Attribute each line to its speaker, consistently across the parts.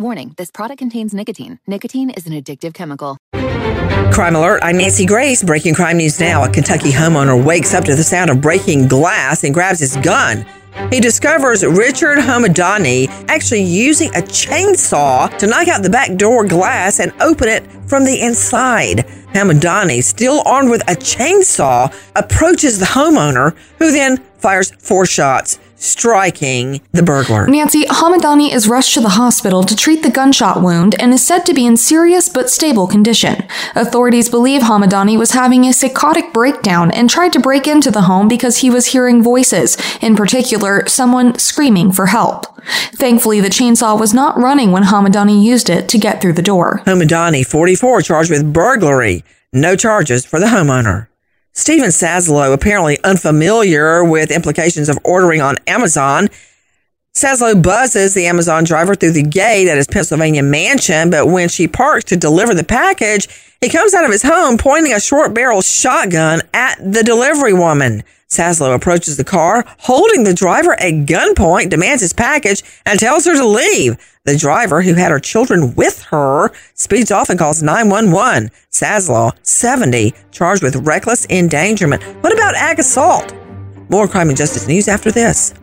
Speaker 1: Warning this product contains nicotine. Nicotine is an addictive chemical.
Speaker 2: Crime Alert, I'm Nancy Grace. Breaking crime news now. A Kentucky homeowner wakes up to the sound of breaking glass and grabs his gun. He discovers Richard Hamadani actually using a chainsaw to knock out the back door glass and open it from the inside. Hamadani, still armed with a chainsaw, approaches the homeowner, who then fires four shots striking the burglar.
Speaker 3: Nancy, Hamadani is rushed to the hospital to treat the gunshot wound and is said to be in serious but stable condition. Authorities believe Hamadani was having a psychotic breakdown and tried to break into the home because he was hearing voices, in particular, someone screaming for help. Thankfully, the chainsaw was not running when Hamadani used it to get through the door.
Speaker 2: Hamadani, 44, charged with burglary. No charges for the homeowner. Stephen Saslow, apparently unfamiliar with implications of ordering on Amazon. Saslow buzzes the Amazon driver through the gate at his Pennsylvania mansion, but when she parks to deliver the package, he comes out of his home pointing a short barrel shotgun at the delivery woman. Saslow approaches the car, holding the driver at gunpoint, demands his package, and tells her to leave. The driver, who had her children with her, speeds off and calls 911. Saslow, 70, charged with reckless endangerment. What about ag assault? More crime and justice news after this.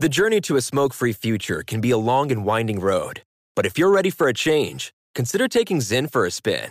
Speaker 4: The journey to a smoke free future can be a long and winding road. But if you're ready for a change, consider taking Zyn for a spin.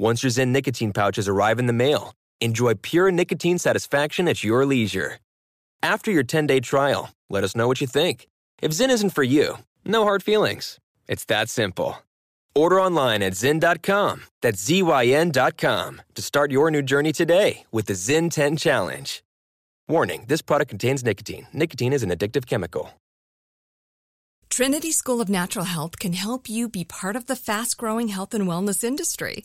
Speaker 4: Once your Zyn nicotine pouches arrive in the mail, enjoy pure nicotine satisfaction at your leisure. After your 10 day trial, let us know what you think. If Zyn isn't for you, no hard feelings. It's that simple. Order online at Zyn.com, that's Z-Y-N.com, to start your new journey today with the Zyn 10 Challenge. Warning, this product contains nicotine. Nicotine is an addictive chemical.
Speaker 5: Trinity School of Natural Health can help you be part of the fast-growing health and wellness industry.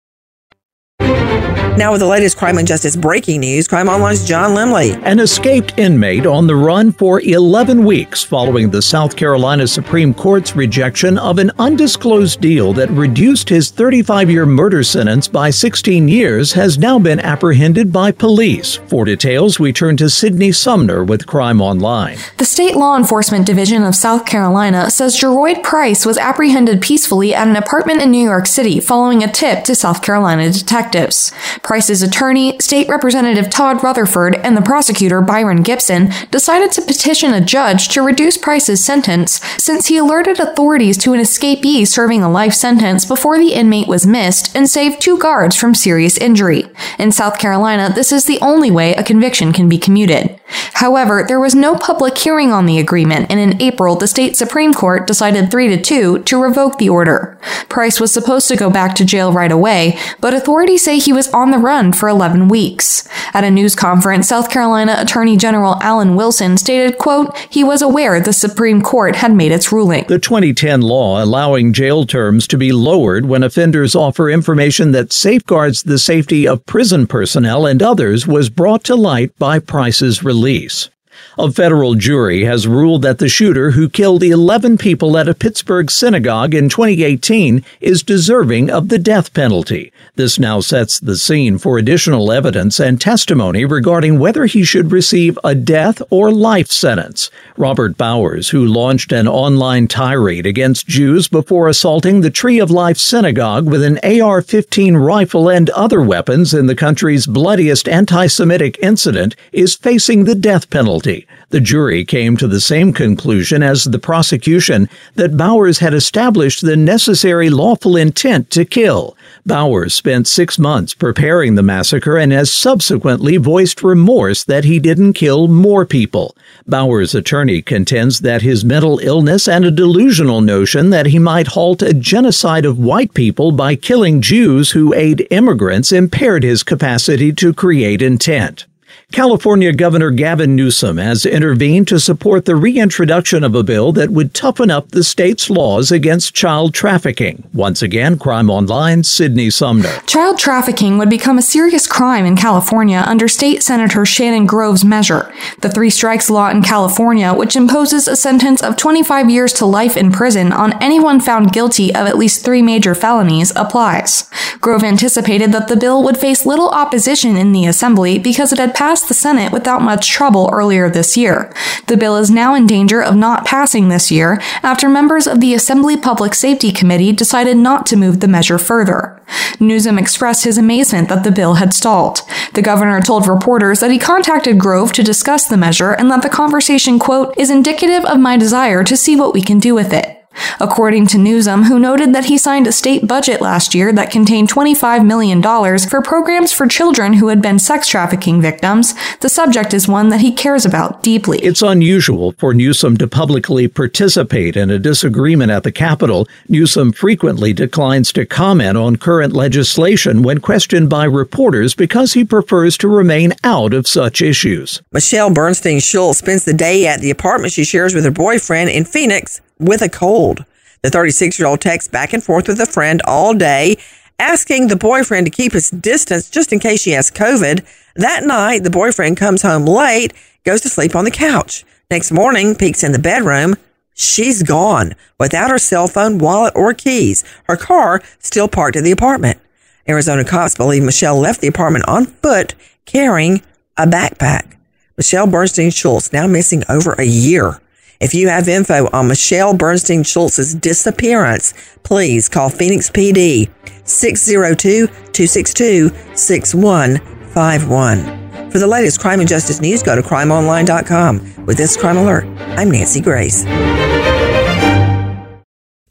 Speaker 2: Now, with the latest crime and justice breaking news, Crime Online's John Limley.
Speaker 6: An escaped inmate on the run for 11 weeks following the South Carolina Supreme Court's rejection of an undisclosed deal that reduced his 35 year murder sentence by 16 years has now been apprehended by police. For details, we turn to Sydney Sumner with Crime Online.
Speaker 3: The State Law Enforcement Division of South Carolina says Jeroid Price was apprehended peacefully at an apartment in New York City following a tip to South Carolina detectives. Price's attorney, State Representative Todd Rutherford, and the prosecutor, Byron Gibson, decided to petition a judge to reduce Price's sentence since he alerted authorities to an escapee serving a life sentence before the inmate was missed and saved two guards from serious injury. In South Carolina, this is the only way a conviction can be commuted. However, there was no public hearing on the agreement, and in April, the state Supreme Court decided 3 to 2 to revoke the order. Price was supposed to go back to jail right away, but authorities say he was on the run for 11 weeks. At a news conference, South Carolina Attorney General Alan Wilson stated, quote, he was aware the Supreme Court had made its ruling.
Speaker 6: The 2010 law allowing jail terms to be lowered when offenders offer information that safeguards the safety of prison personnel and others was brought to light by Price's release release a federal jury has ruled that the shooter who killed 11 people at a Pittsburgh synagogue in 2018 is deserving of the death penalty. This now sets the scene for additional evidence and testimony regarding whether he should receive a death or life sentence. Robert Bowers, who launched an online tirade against Jews before assaulting the Tree of Life synagogue with an AR 15 rifle and other weapons in the country's bloodiest anti Semitic incident, is facing the death penalty. The jury came to the same conclusion as the prosecution that Bowers had established the necessary lawful intent to kill. Bowers spent six months preparing the massacre and has subsequently voiced remorse that he didn't kill more people. Bowers' attorney contends that his mental illness and a delusional notion that he might halt a genocide of white people by killing Jews who aid immigrants impaired his capacity to create intent. California Governor Gavin Newsom has intervened to support the reintroduction of a bill that would toughen up the state's laws against child trafficking. Once again, Crime Online, Sydney Sumner.
Speaker 3: Child trafficking would become a serious crime in California under State Senator Shannon Grove's measure. The Three Strikes Law in California, which imposes a sentence of 25 years to life in prison on anyone found guilty of at least three major felonies, applies. Grove anticipated that the bill would face little opposition in the Assembly because it had passed passed the Senate without much trouble earlier this year. The bill is now in danger of not passing this year after members of the Assembly Public Safety Committee decided not to move the measure further. Newsom expressed his amazement that the bill had stalled. The governor told reporters that he contacted Grove to discuss the measure and that the conversation, quote, is indicative of my desire to see what we can do with it. According to Newsom, who noted that he signed a state budget last year that contained $25 million for programs for children who had been sex trafficking victims, the subject is one that he cares about deeply.
Speaker 6: It's unusual for Newsom to publicly participate in a disagreement at the Capitol. Newsom frequently declines to comment on current legislation when questioned by reporters because he prefers to remain out of such issues.
Speaker 2: Michelle Bernstein Schultz spends the day at the apartment she shares with her boyfriend in Phoenix with a cold. The 36 year old texts back and forth with a friend all day, asking the boyfriend to keep his distance just in case she has COVID. That night, the boyfriend comes home late, goes to sleep on the couch. Next morning, peeks in the bedroom. She's gone without her cell phone, wallet, or keys. Her car still parked at the apartment. Arizona cops believe Michelle left the apartment on foot carrying a backpack. Michelle Bernstein Schultz now missing over a year. If you have info on Michelle Bernstein Schultz's disappearance, please call Phoenix PD 602 262 6151. For the latest crime and justice news, go to crimeonline.com. With this crime alert, I'm Nancy Grace.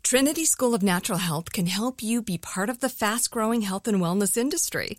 Speaker 5: Trinity School of Natural Health can help you be part of the fast growing health and wellness industry.